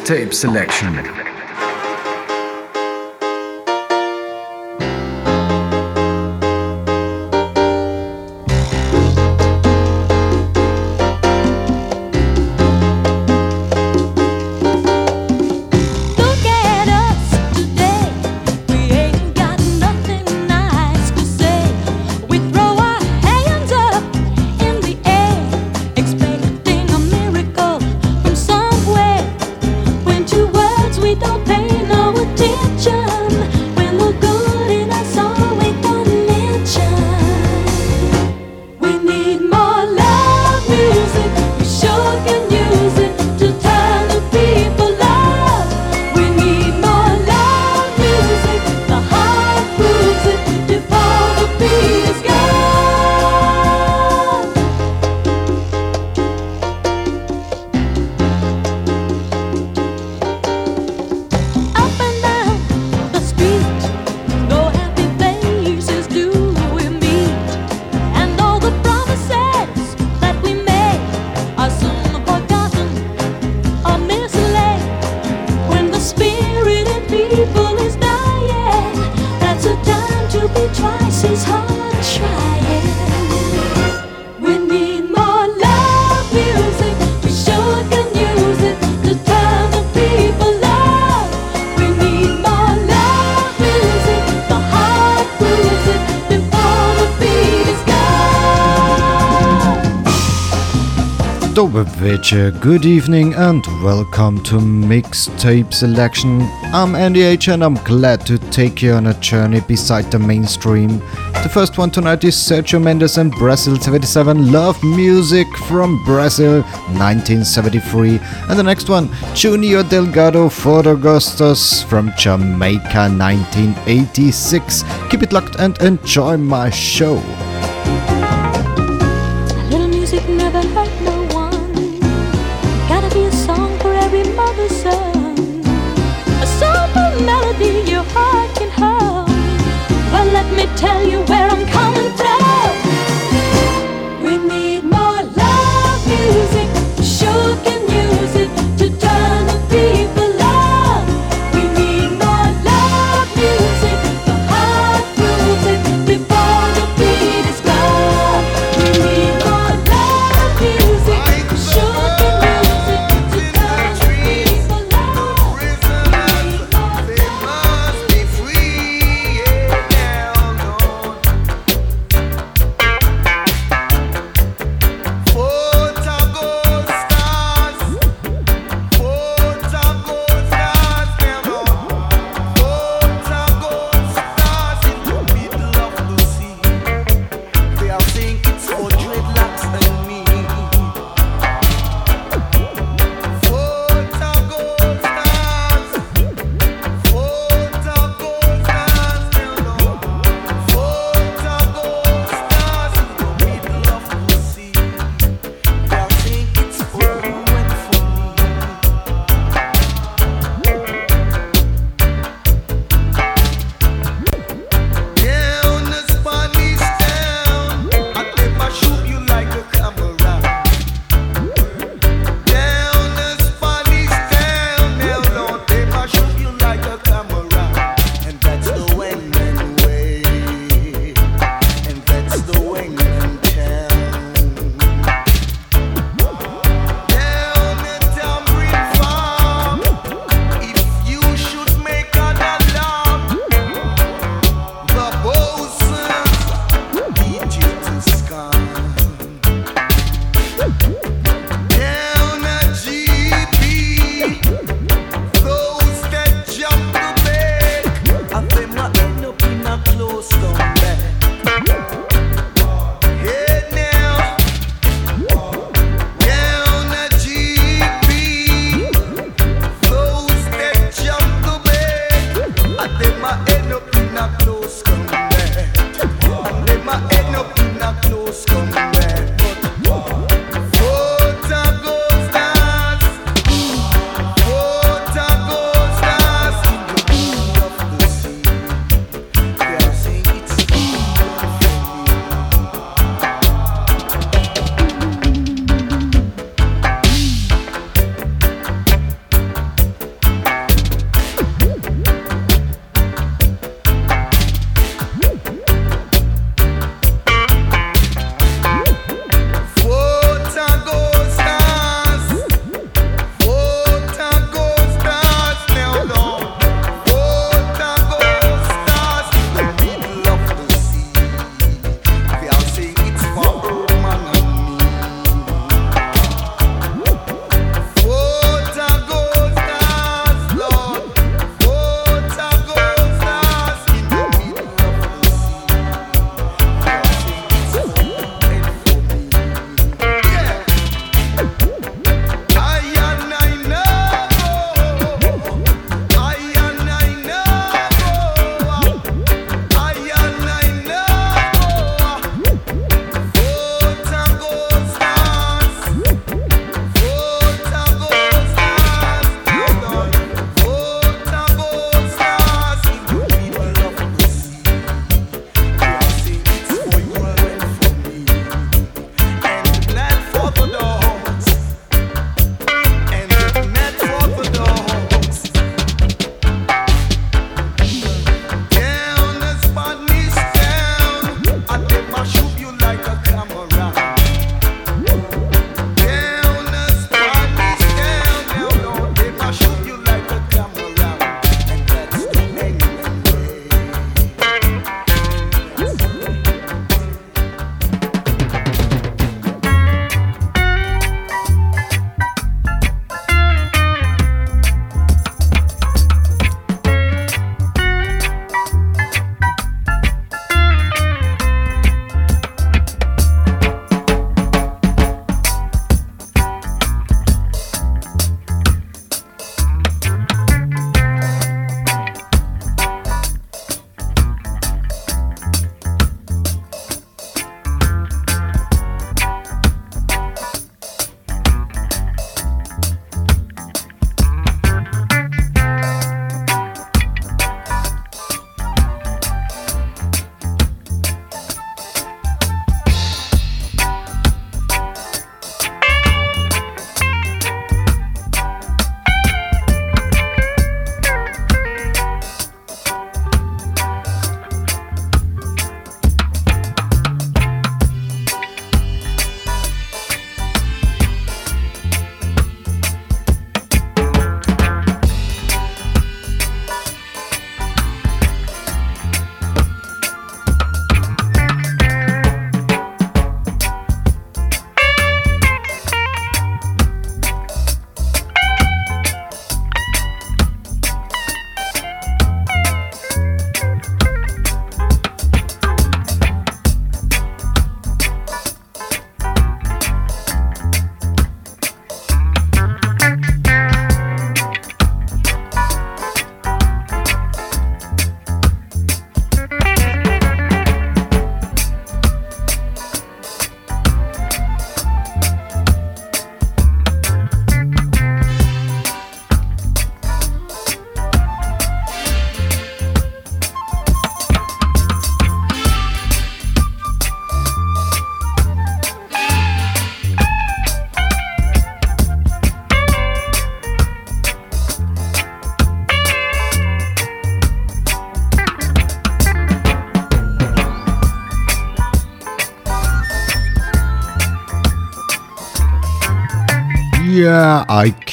Mixtape Selection. Good evening and welcome to Mixtape Selection. I'm Andyage and I'm glad to take you on a journey beside the mainstream. The first one tonight is Sergio Mendes and Brazil 77 Love Music from Brazil 1973. And the next one, Junior Delgado Fort Augustus from Jamaica 1986. Keep it locked and enjoy my show. Tell you where I'm coming from.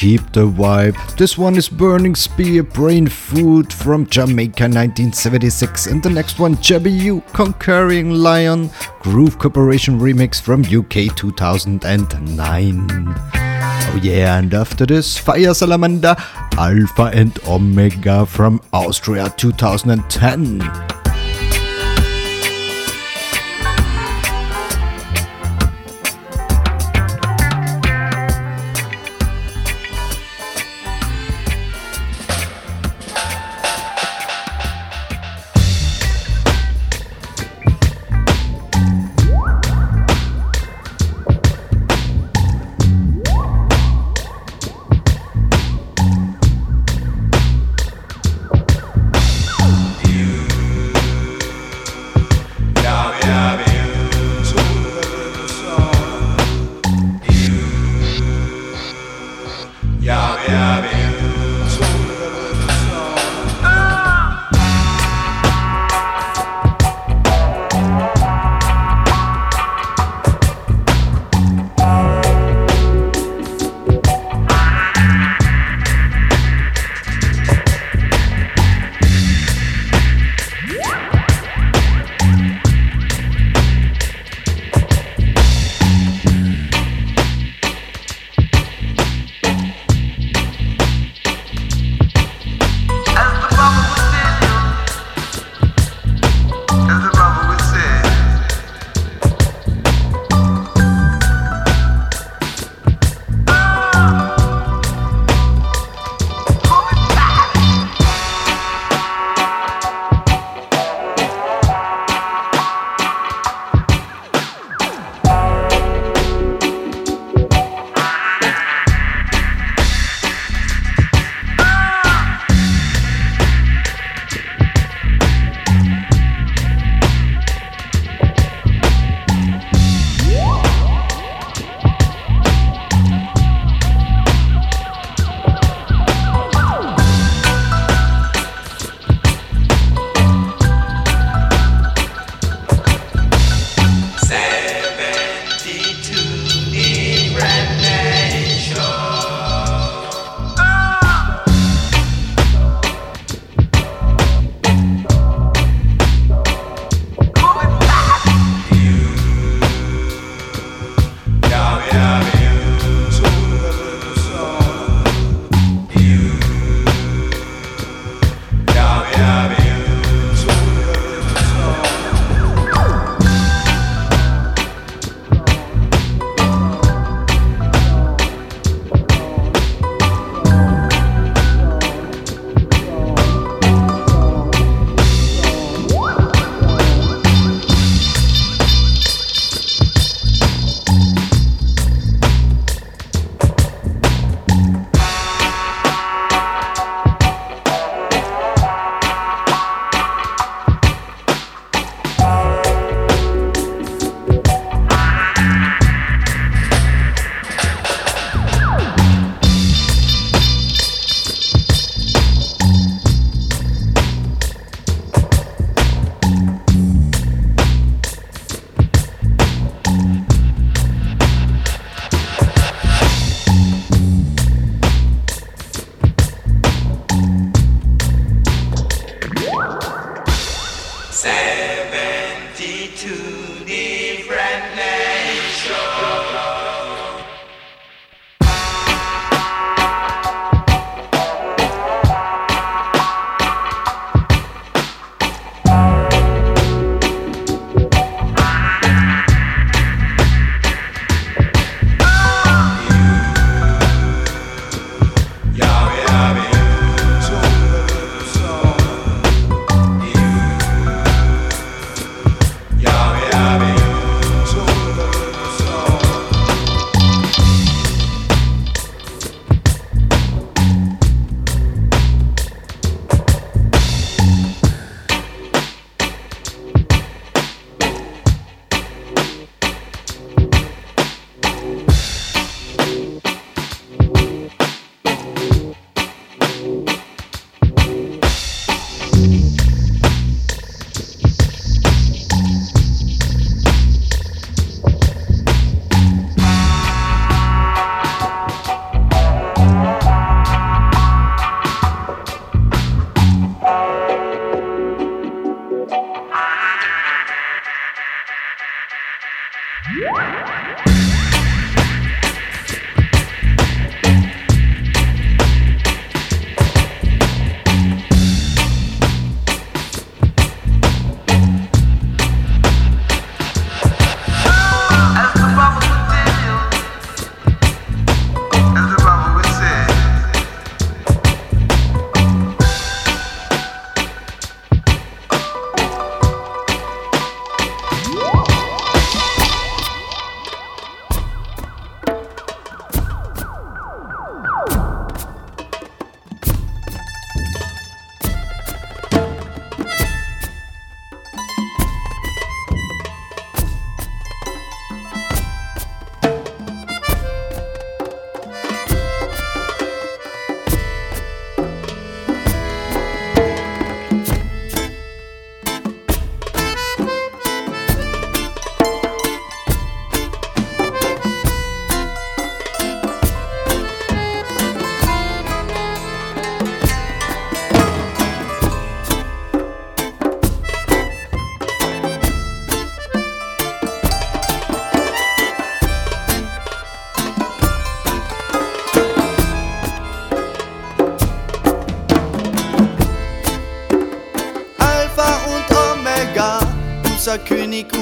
Keep the vibe. This one is Burning Spear Brain Food from Jamaica 1976, and the next one, You Conquering Lion Groove Corporation remix from UK 2009. Oh yeah, and after this, Fire Salamander Alpha and Omega from Austria 2010.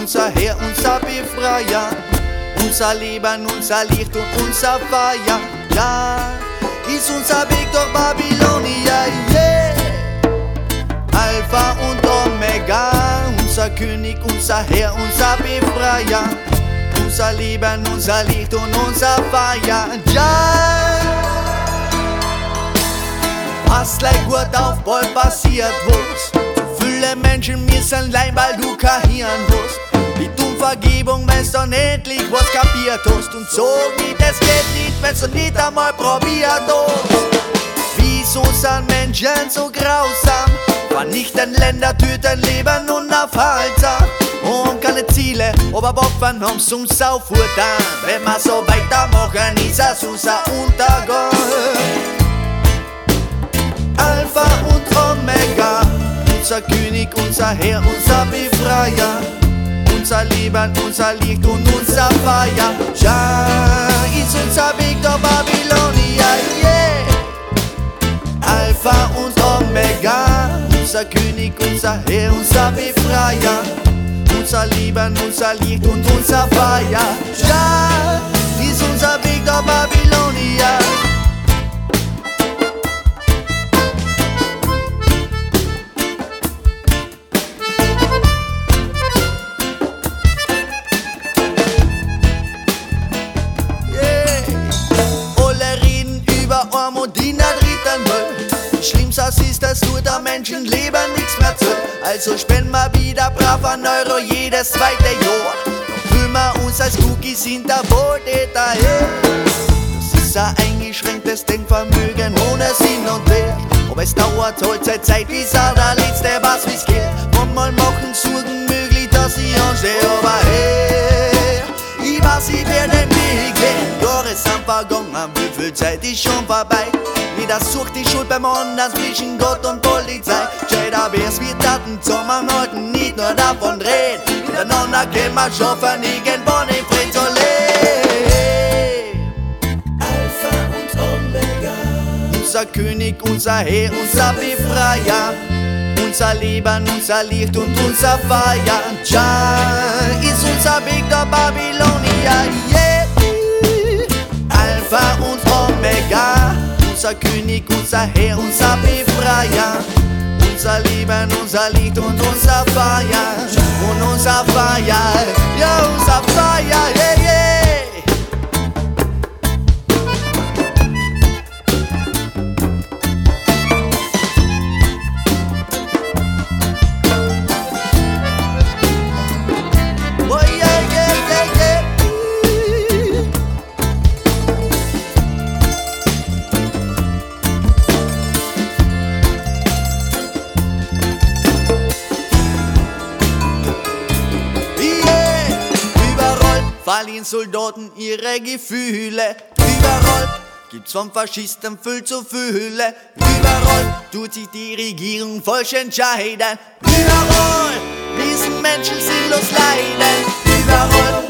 unser Herr, unser Befreier. Unser Leben, unser Licht und unser Feier. Ja, ist unser Weg durch Babylonia, yeah. Alpha und Omega, unser König, unser Herr, unser Befreier. Unser Leben, unser Licht und unser Feier, ja. Passt gleich gut auf, bald passiert was. Viele Menschen müssen leiden, weil du musst. Bitte um Vergebung, wenn du endlich was kapiert hast. Und so geht es geht nicht, wenn du nicht einmal probiert hast. Wieso sind Menschen so grausam? Vernichten Länder, töten Leben unaufhaltsam. Und keine Ziele, aber Waffen haben's uns aufgetan. Wenn wir so weitermachen, ist es unser Untergang. Alpha und Omega, unser König, unser Herr, unser Befreier, unser Leben, unser Licht und unser Feier. Ja, ist unser Weg der Babylonia, yeah. Alpha und Omega, unser König, unser Herr, unser Befreier, unser Leben, unser Licht und unser Feier. Ja, ist unser Weg der Babylonia. Also spenden wir wieder brav an Euro jedes zweite Jahr. Fühlen wir uns als Cookies in der daher. Das ist ein eingeschränktes Denkvermögen ohne Sinn und Wert. Aber es dauert seit Zeit, bis er der Letzte was wie's geht. Manchmal machen Sorgen möglich, dass ich anstehe, aber hey, ich weiß, ich werde den Weg gehen. Jahre sind vergangen, wie viel Zeit ist schon vorbei? Jeder sucht die Schuld beim anderen zwischen Gott und Polizei. Jeder weiß, wir Taten zusammenhalten, nicht nur davon reden. Miteinander können wir schaffen, irgendwann in Frieden zu leben. Alpha und Omega. Unser König, unser Herr, unser Befreier. Unser Leben, unser Licht und unser Feier. Ja, ist unser Weg der Babylonia, yeah. Alpha und Omega. Unser König, unser Herr, unser Befreier. Unser Leben, unser Licht und unser Feier. Und unser Feier, ja, unser Feier, yeah, yeah. Verlieren Soldaten ihre Gefühle. Überall gibt's von Faschisten viel zu viele. Überall tut sich die Regierung falsch entscheiden. Überall müssen Menschen sinnlos leiden. Überall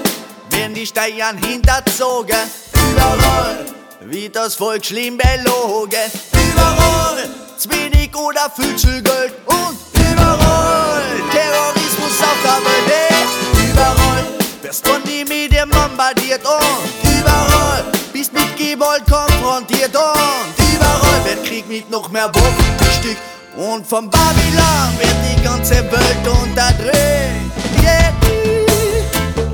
werden die Steuern hinterzogen. Überall wird das Volk schlimm belogen. Überall zu wenig oder viel zu Geld. Und überall Terrorismus auf der Welt. Wirst von die Medien bombardiert. Und überall bist mit Gewalt konfrontiert. Und überall wird Krieg mit noch mehr Waffen bestückt. Und von Babylon wird die ganze Welt unterdrückt. Yeah.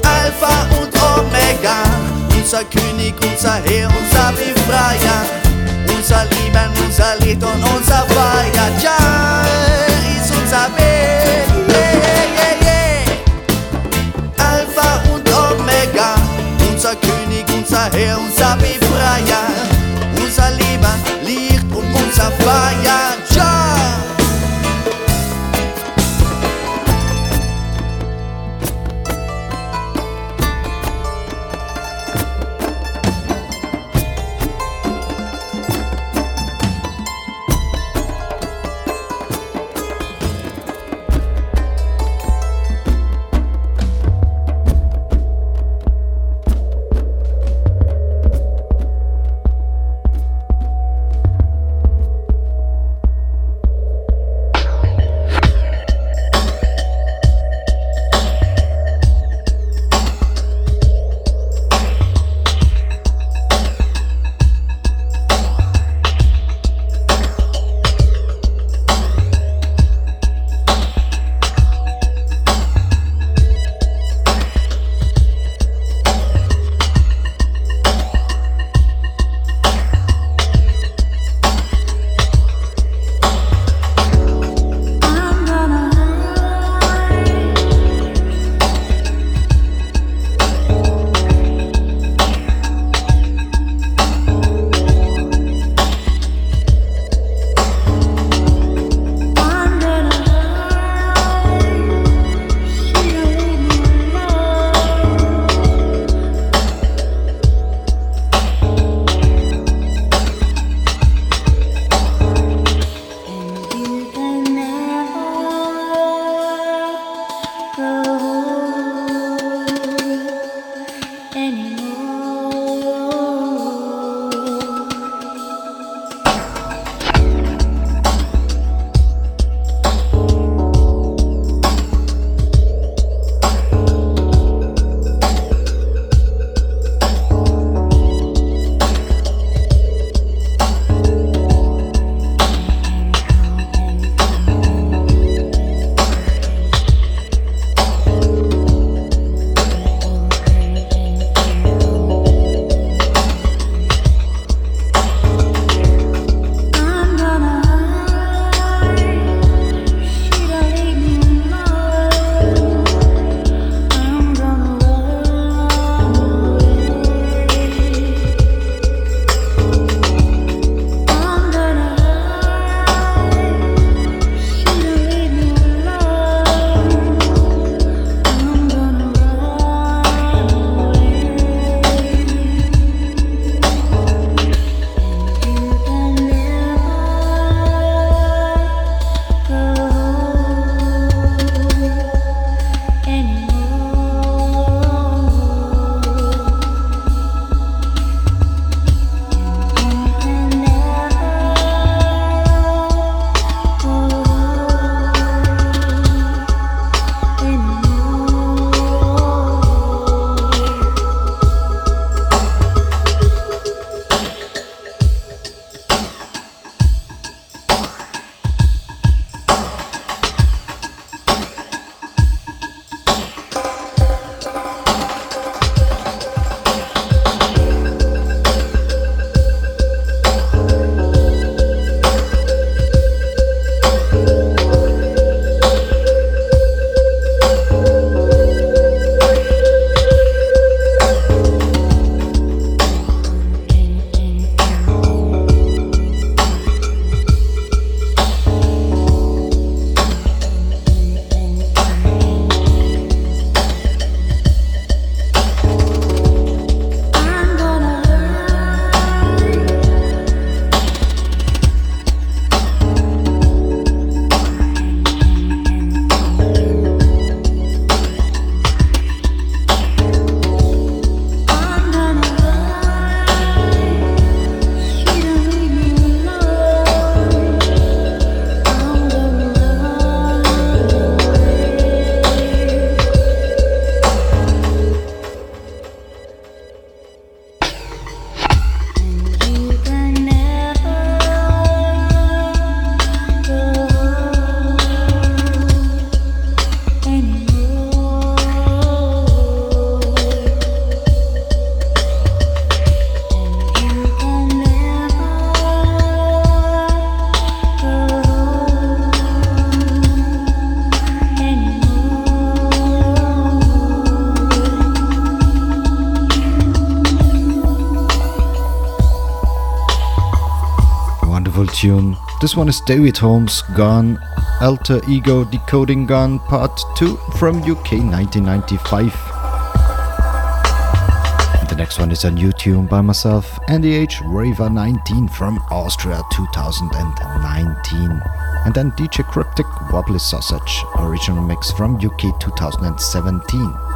Alpha und Omega, unser König, unser Herr, unser Befreier, unser Leben, unser Licht und unser Feier. Ja, ist unser Weg. Israel sabe praia Usa lima, lir com um vaia This one is David Holmes Gone, Alter Ego Decoding Gone Part 2 from UK 1995. And the next one is a new tune by myself, Andyage. Raver 19 from Austria 2019. And then DJ Cryptic Wobbly Sausage, original mix from UK 2017.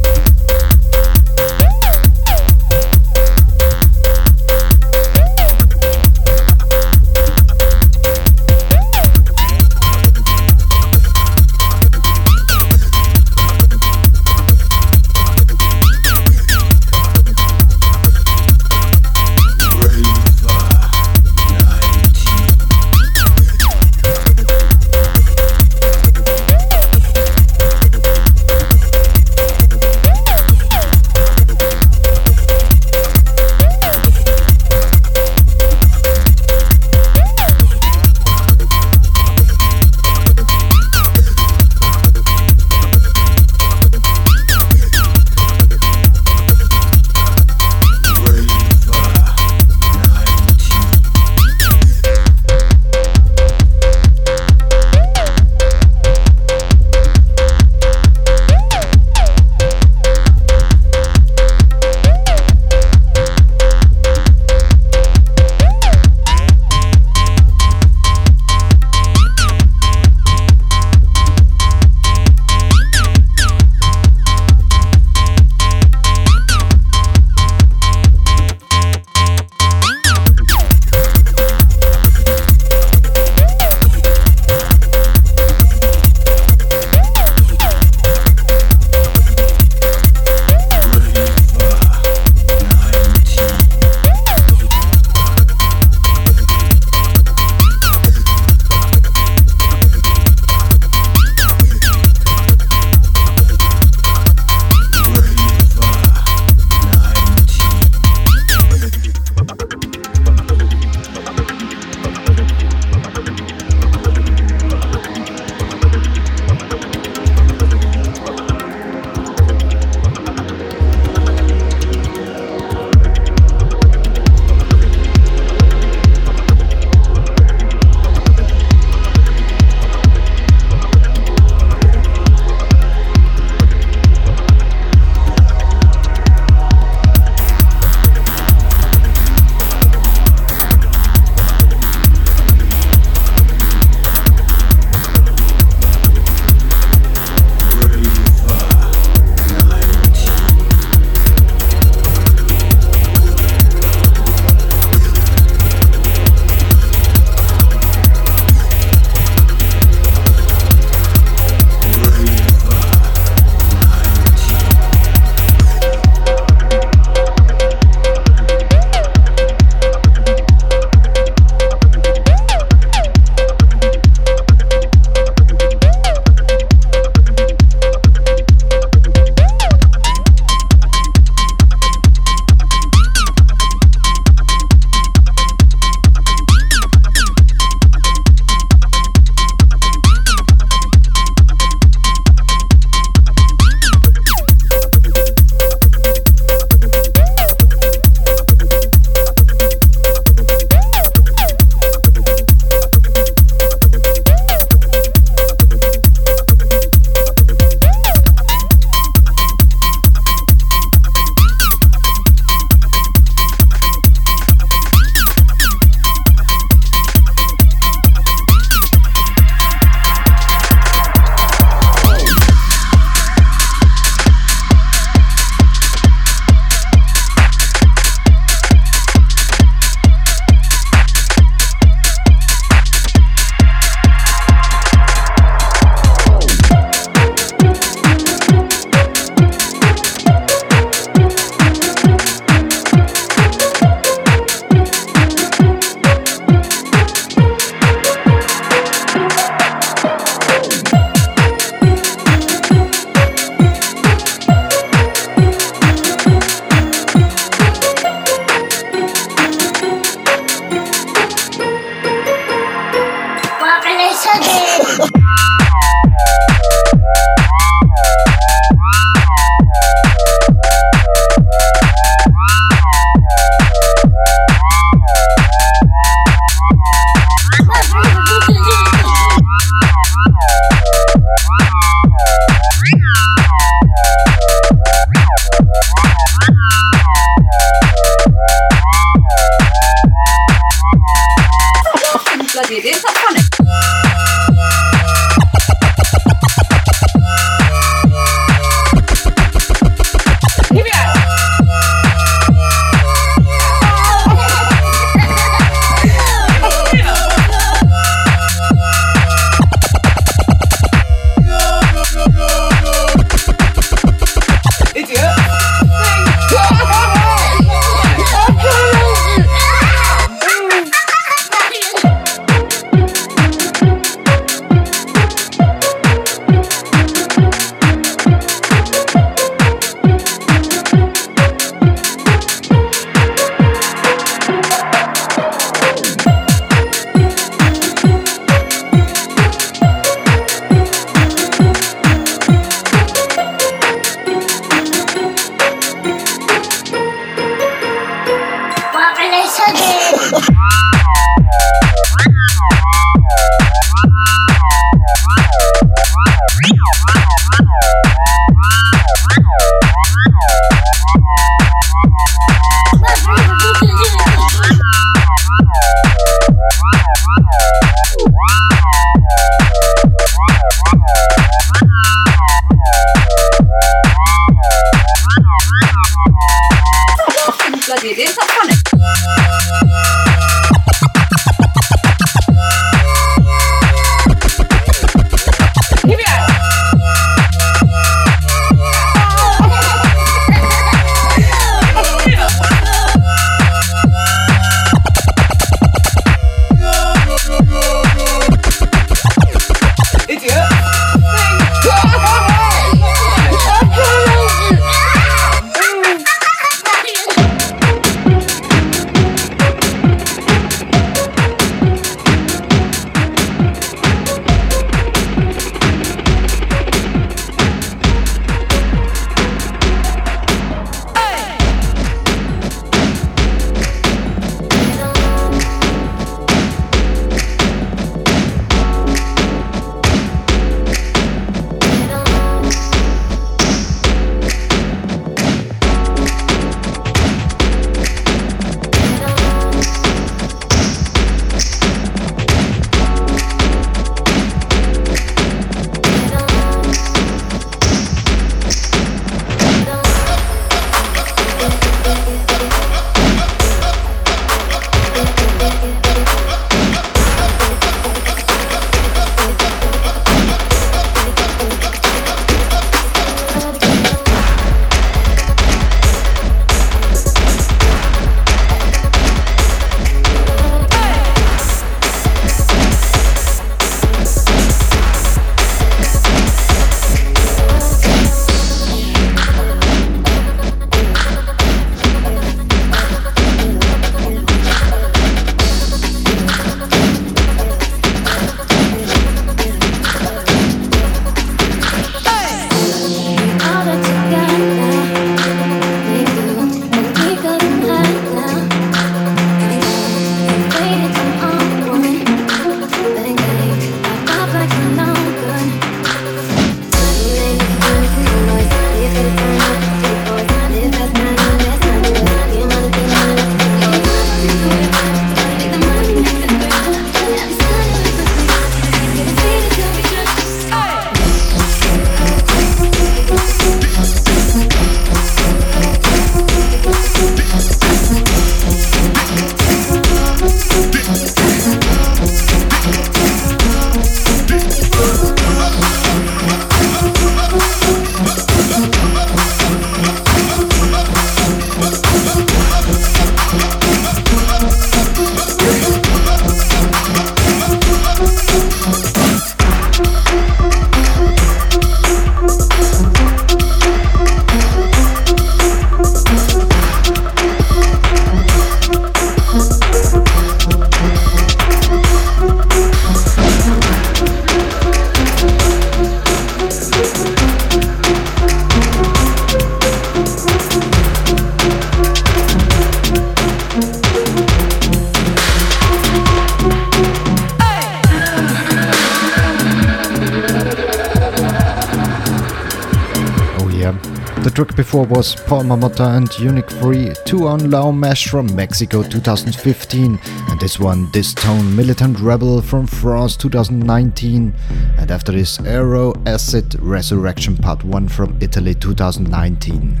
Was Paul Marmota and Unique Free, 2 on Lao Mesh from Mexico 2015, and this one, This Tone Militant Rebel from France 2019, and after this, Aero Acid Resurrection Part 1 from Italy 2019.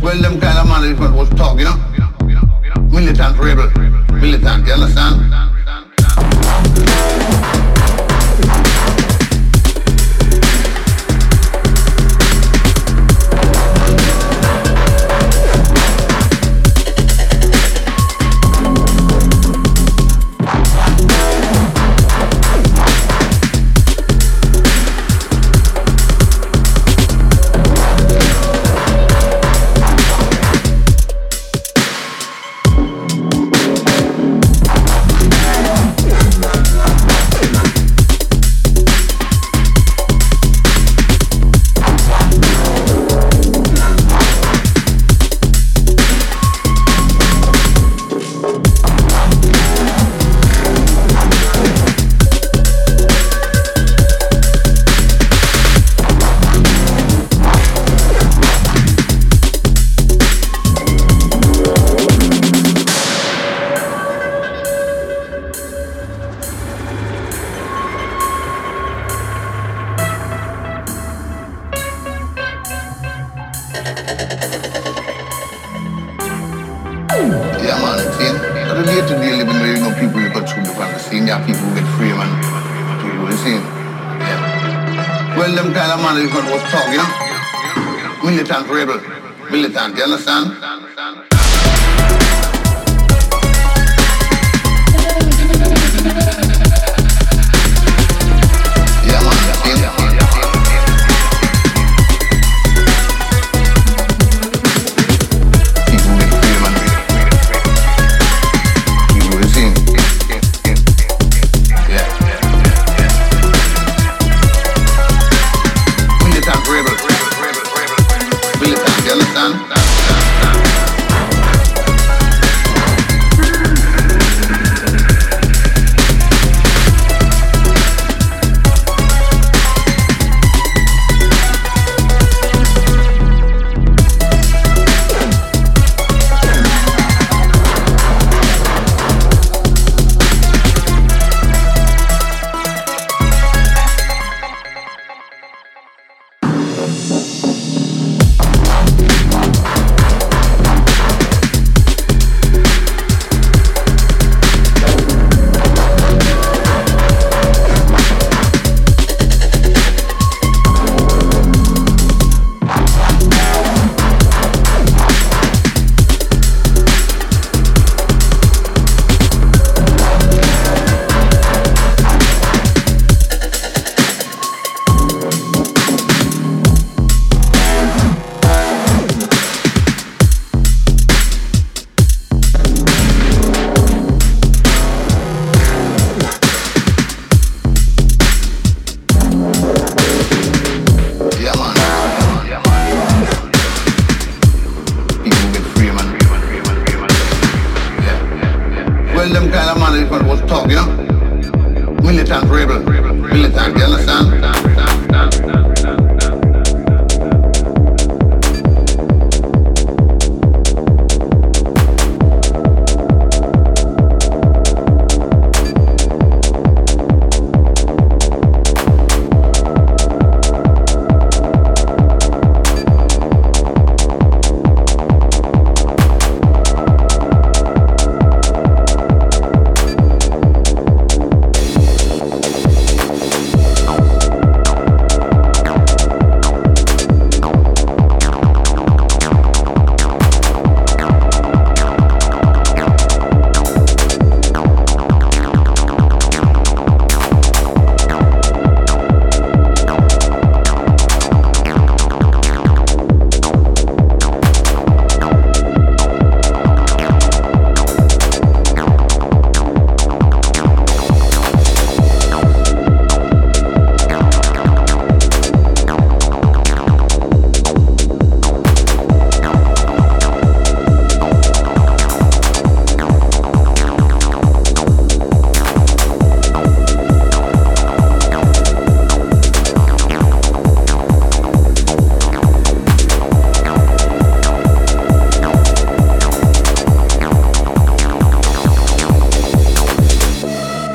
Well, them kind of management was talk, you know? Militant rebel, militant, you understand?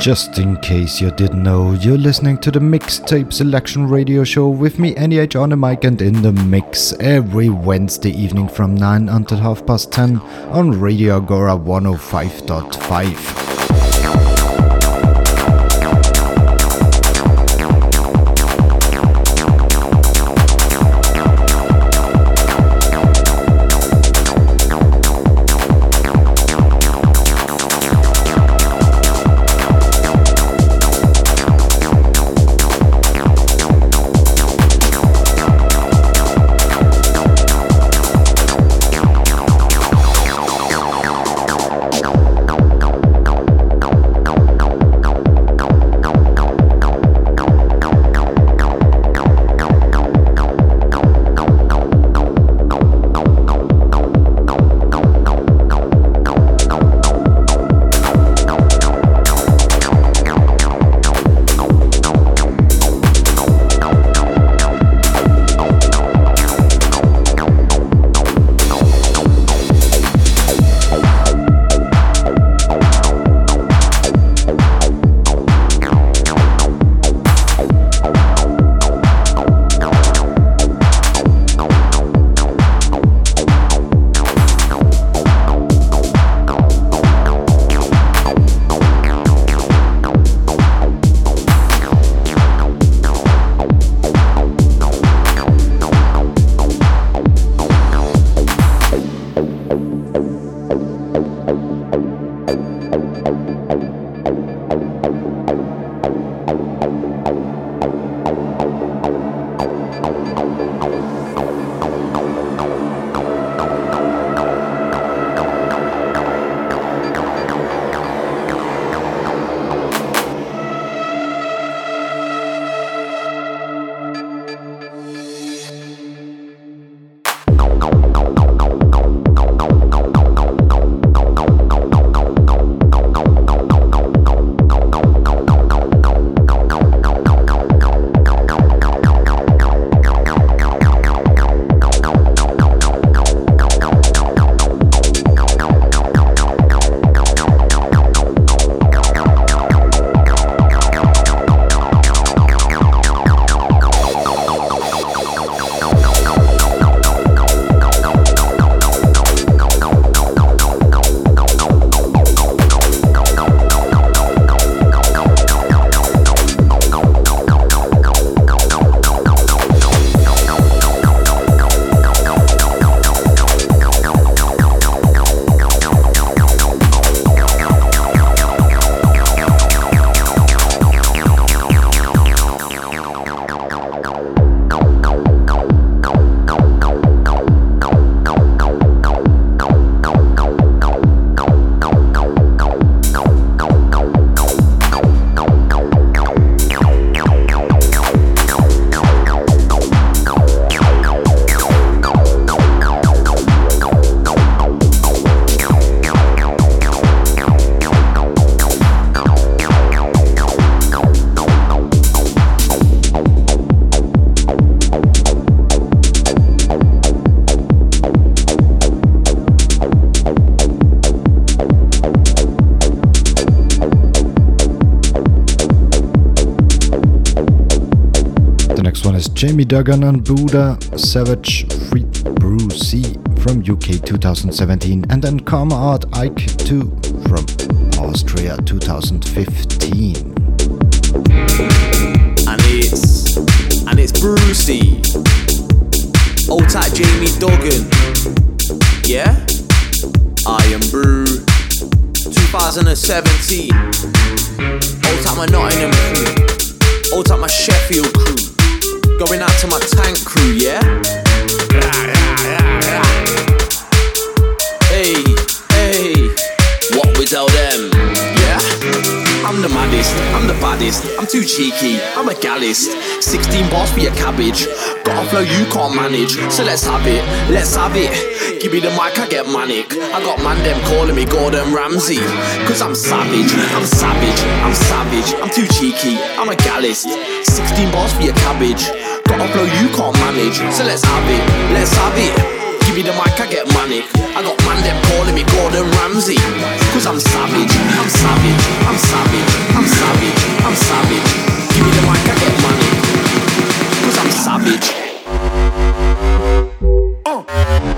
Just in case you didn't know, you're listening to the Mixtape Selection Radio Show with me, Andyage, on the mic and in the mix every Wednesday evening from 9 until half past 10 on Radio Agora 105.5. Jamie Duggan and Buddha, Savage Free Brucey from UK 2017, and then Karma Art Ike 2 from Austria 2015. And it's and it's Brucey. Old type Jamie Duggan. Yeah? I am Brew 2017. Old time my Nottingham crew. Old time my Sheffield crew. Going out to my tank crew, yeah? Hey, hey, what we tell them, yeah? I'm the maddest, I'm the baddest, I'm too cheeky, I'm a gallist. 16 bars for your cabbage, got a flow you can't manage, so let's have it, let's have it. Give me the mic, I get manic. I got man them calling me Gordon Ramsay, cause I'm savage, I'm savage, I'm savage, I'm too cheeky, I'm a gallist. 16 bars for your cabbage. Got a flow you can't manage. So let's have it, let's have it. Give me the mic, I get manic. I got man them calling me Gordon Ramsay. Cause I'm savage, I'm savage, I'm savage, I'm savage, I'm savage. Give me the mic, I get manic. Cause I'm savage. So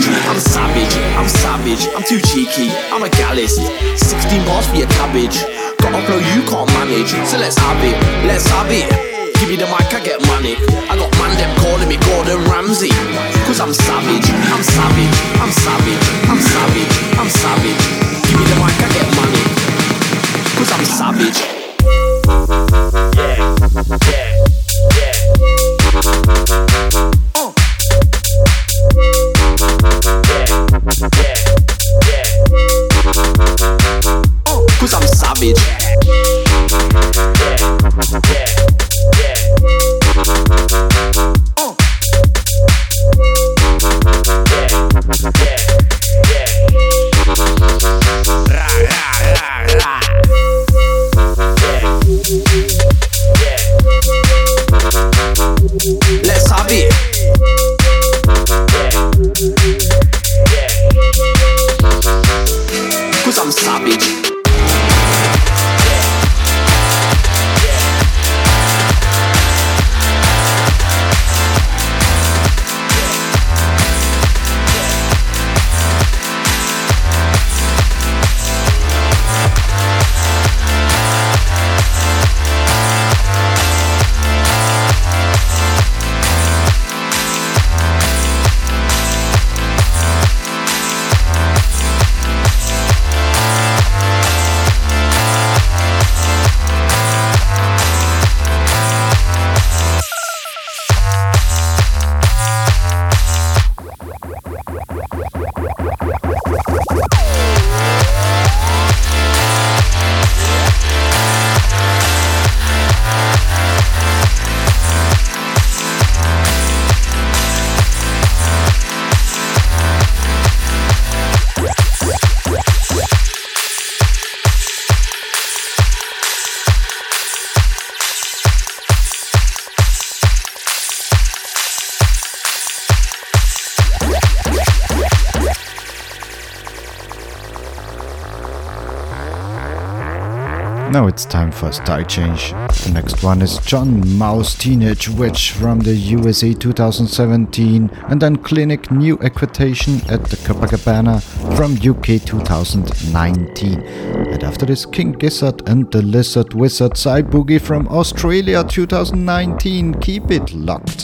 savage, I'm savage, I'm savage, I'm too cheeky, I'm a gallist. 16 bars for your cabbage. Got a flow you can't manage. So let's have it, let's have it. Give me the mic, I get money. I got man them calling me Gordon Ramsay. Cause I'm savage, I'm savage, I'm savage, I'm savage, I'm savage. Give me the mic, I get money. Cause I'm savage. Yeah, yeah, yeah. Change. The next one is John Maus Teenage Witch from the USA 2017 and then Clinic New Equitation at the Copacabana from UK 2019. And after this King Gizzard and the Lizard Wizard Cyboogie from Australia 2019. Keep it locked.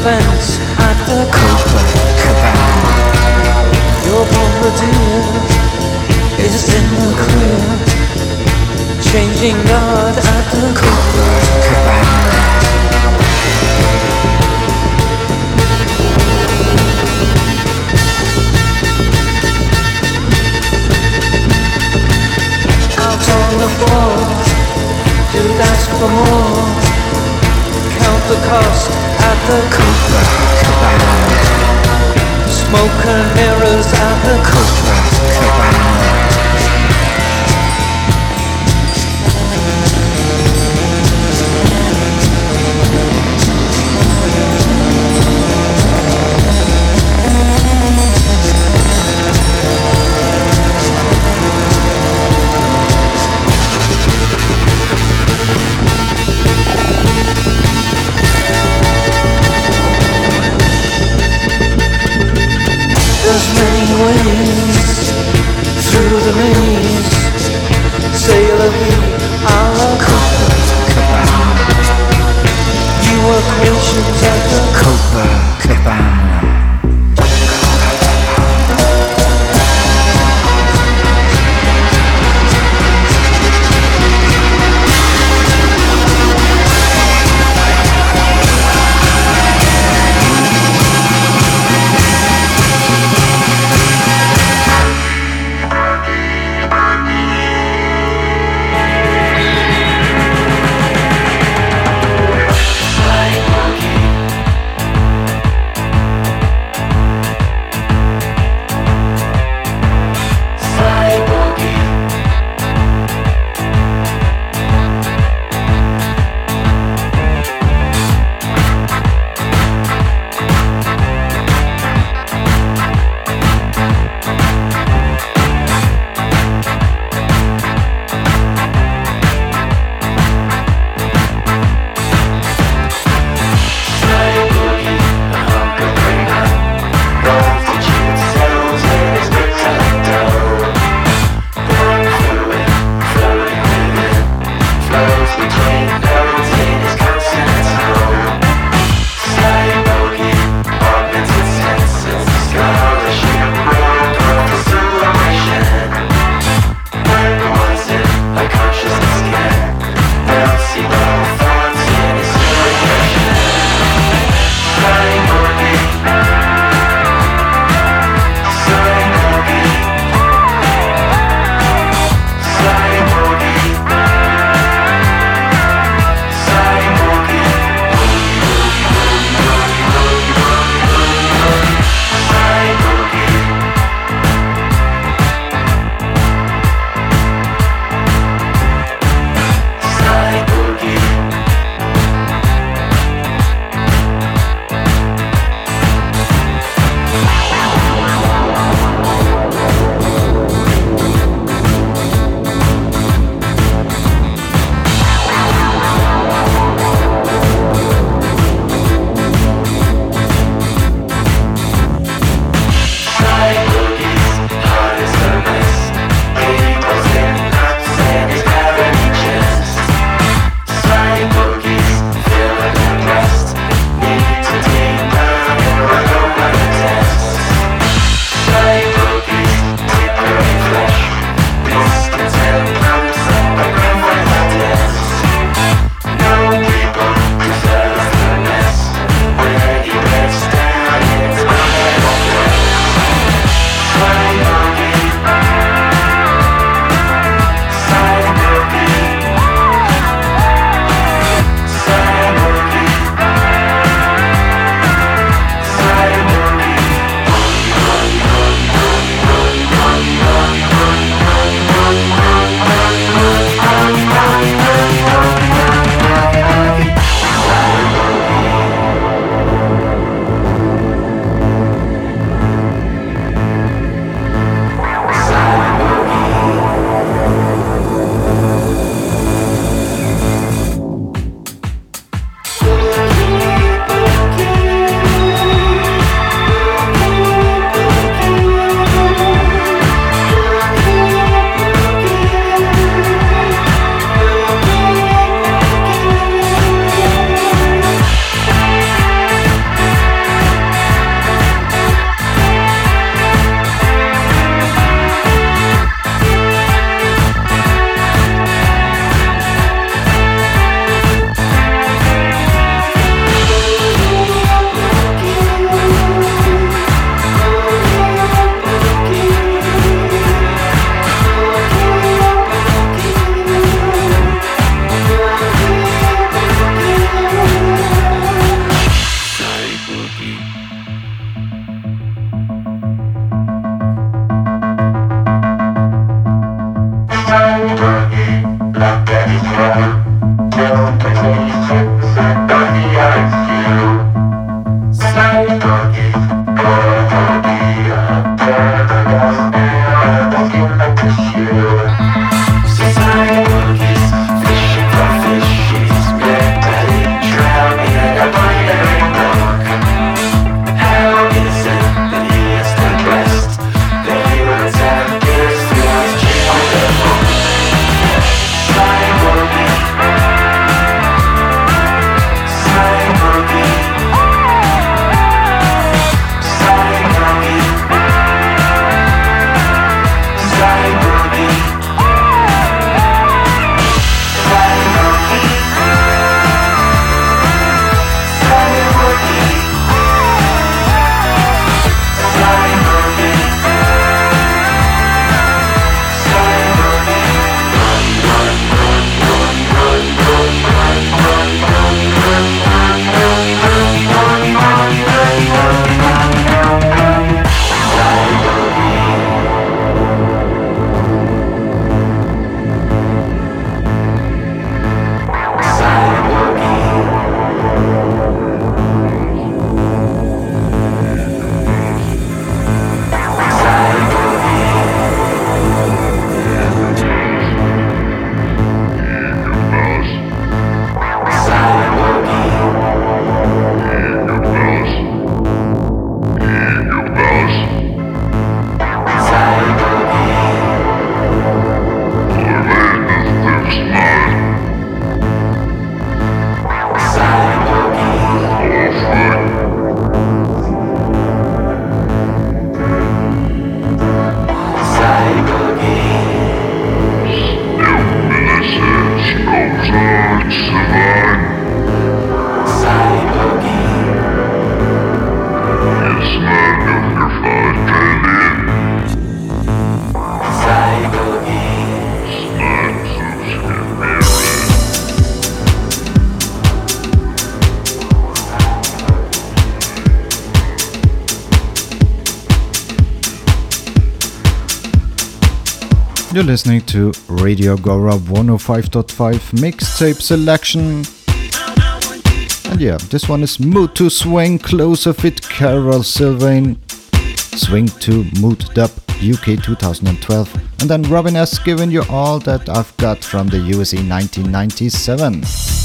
closed You're listening to Radio AGORA 105.5 mixtape selection. And yeah, this one is Mood to Swing Closer Fit Carol Sylvain. Swing to Mood Dub UK 2012. And then Robin S giving you all that I've got from the USA 1997.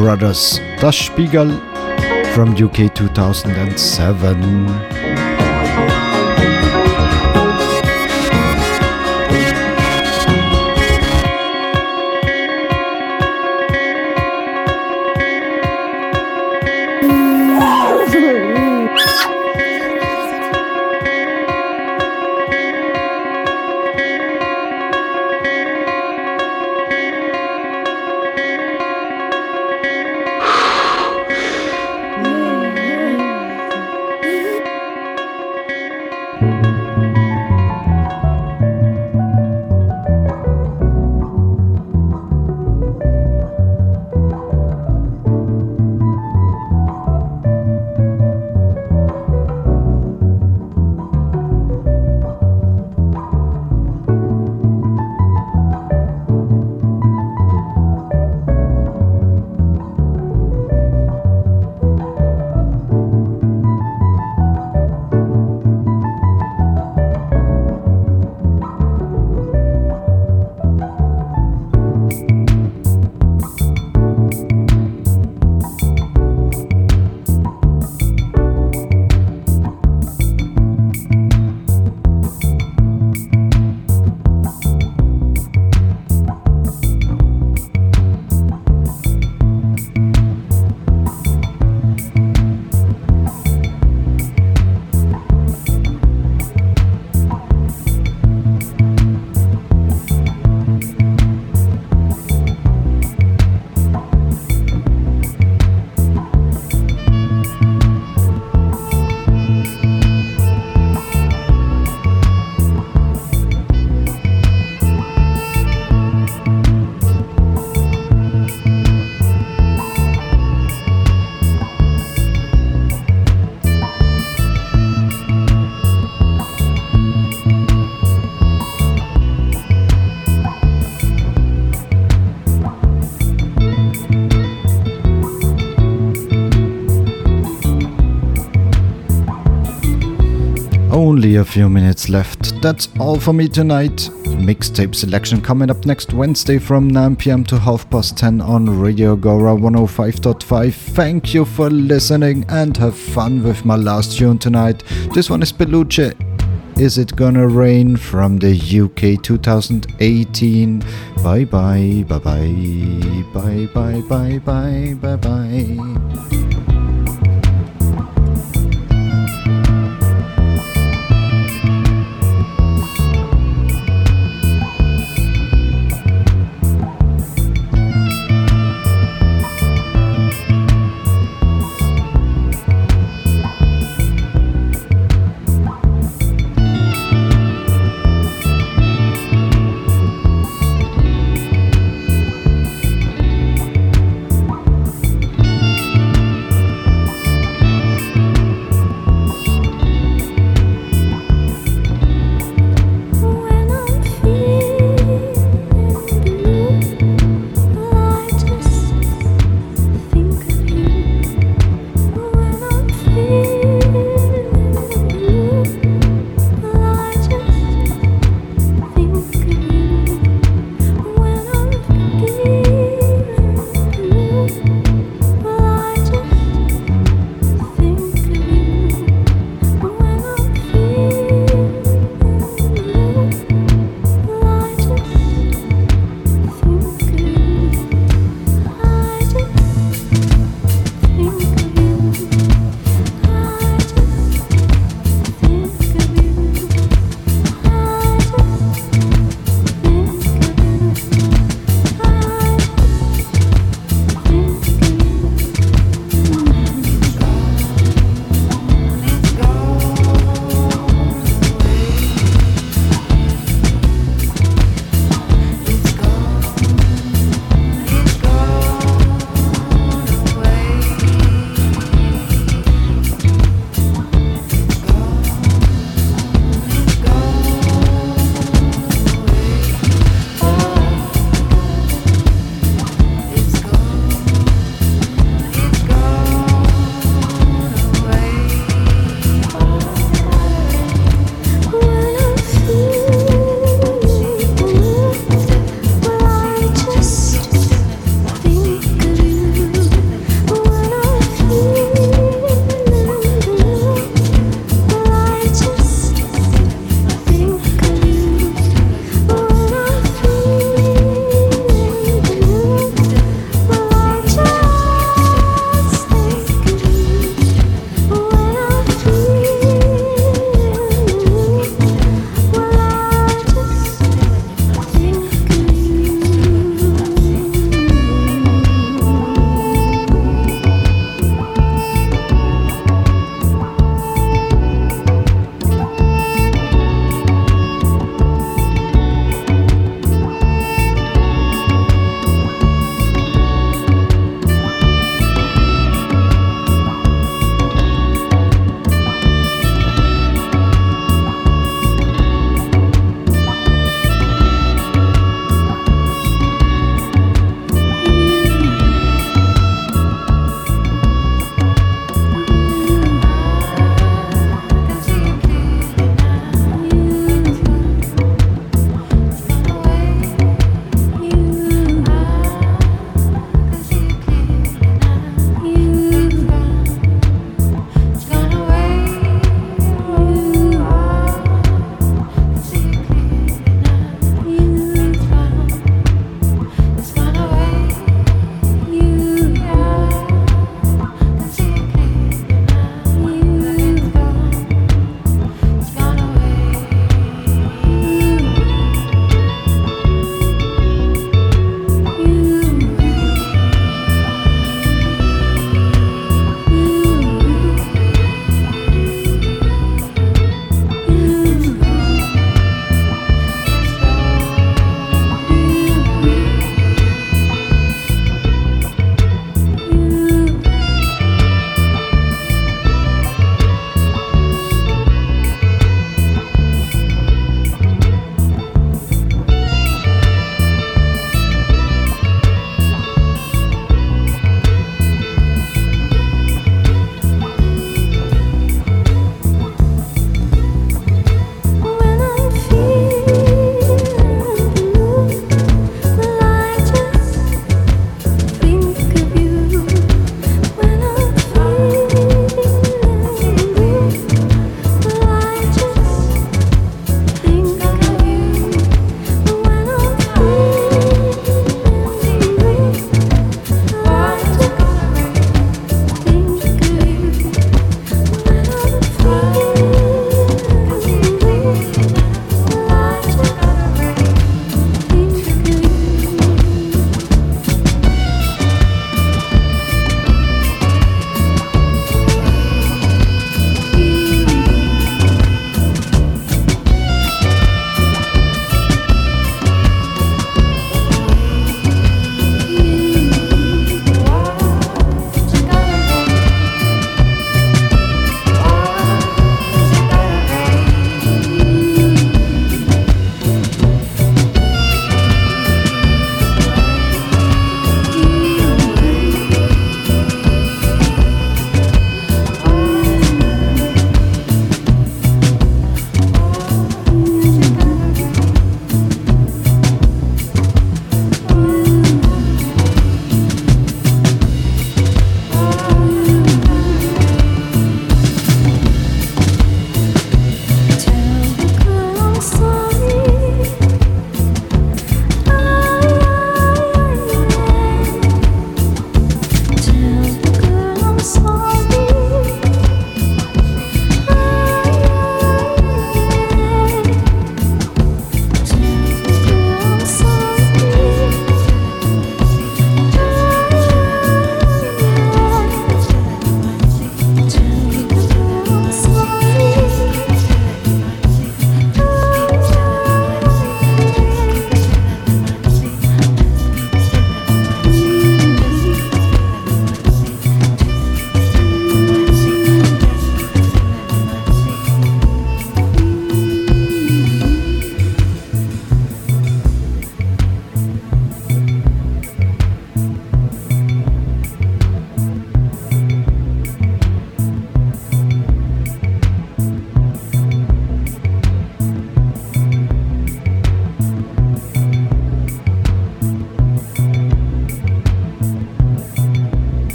Brothers, Das Spiegel from UK 2007. Only a few minutes left. That's all for me tonight. Mixtape selection coming up next Wednesday from 9 pm to half past 10 on Radio AGORA 105.5. Thank you for listening and have fun with my last tune tonight. This one is Peluche. Is It Gonna Rain from the UK 2018. Bye bye, bye bye, bye bye, bye bye, bye bye.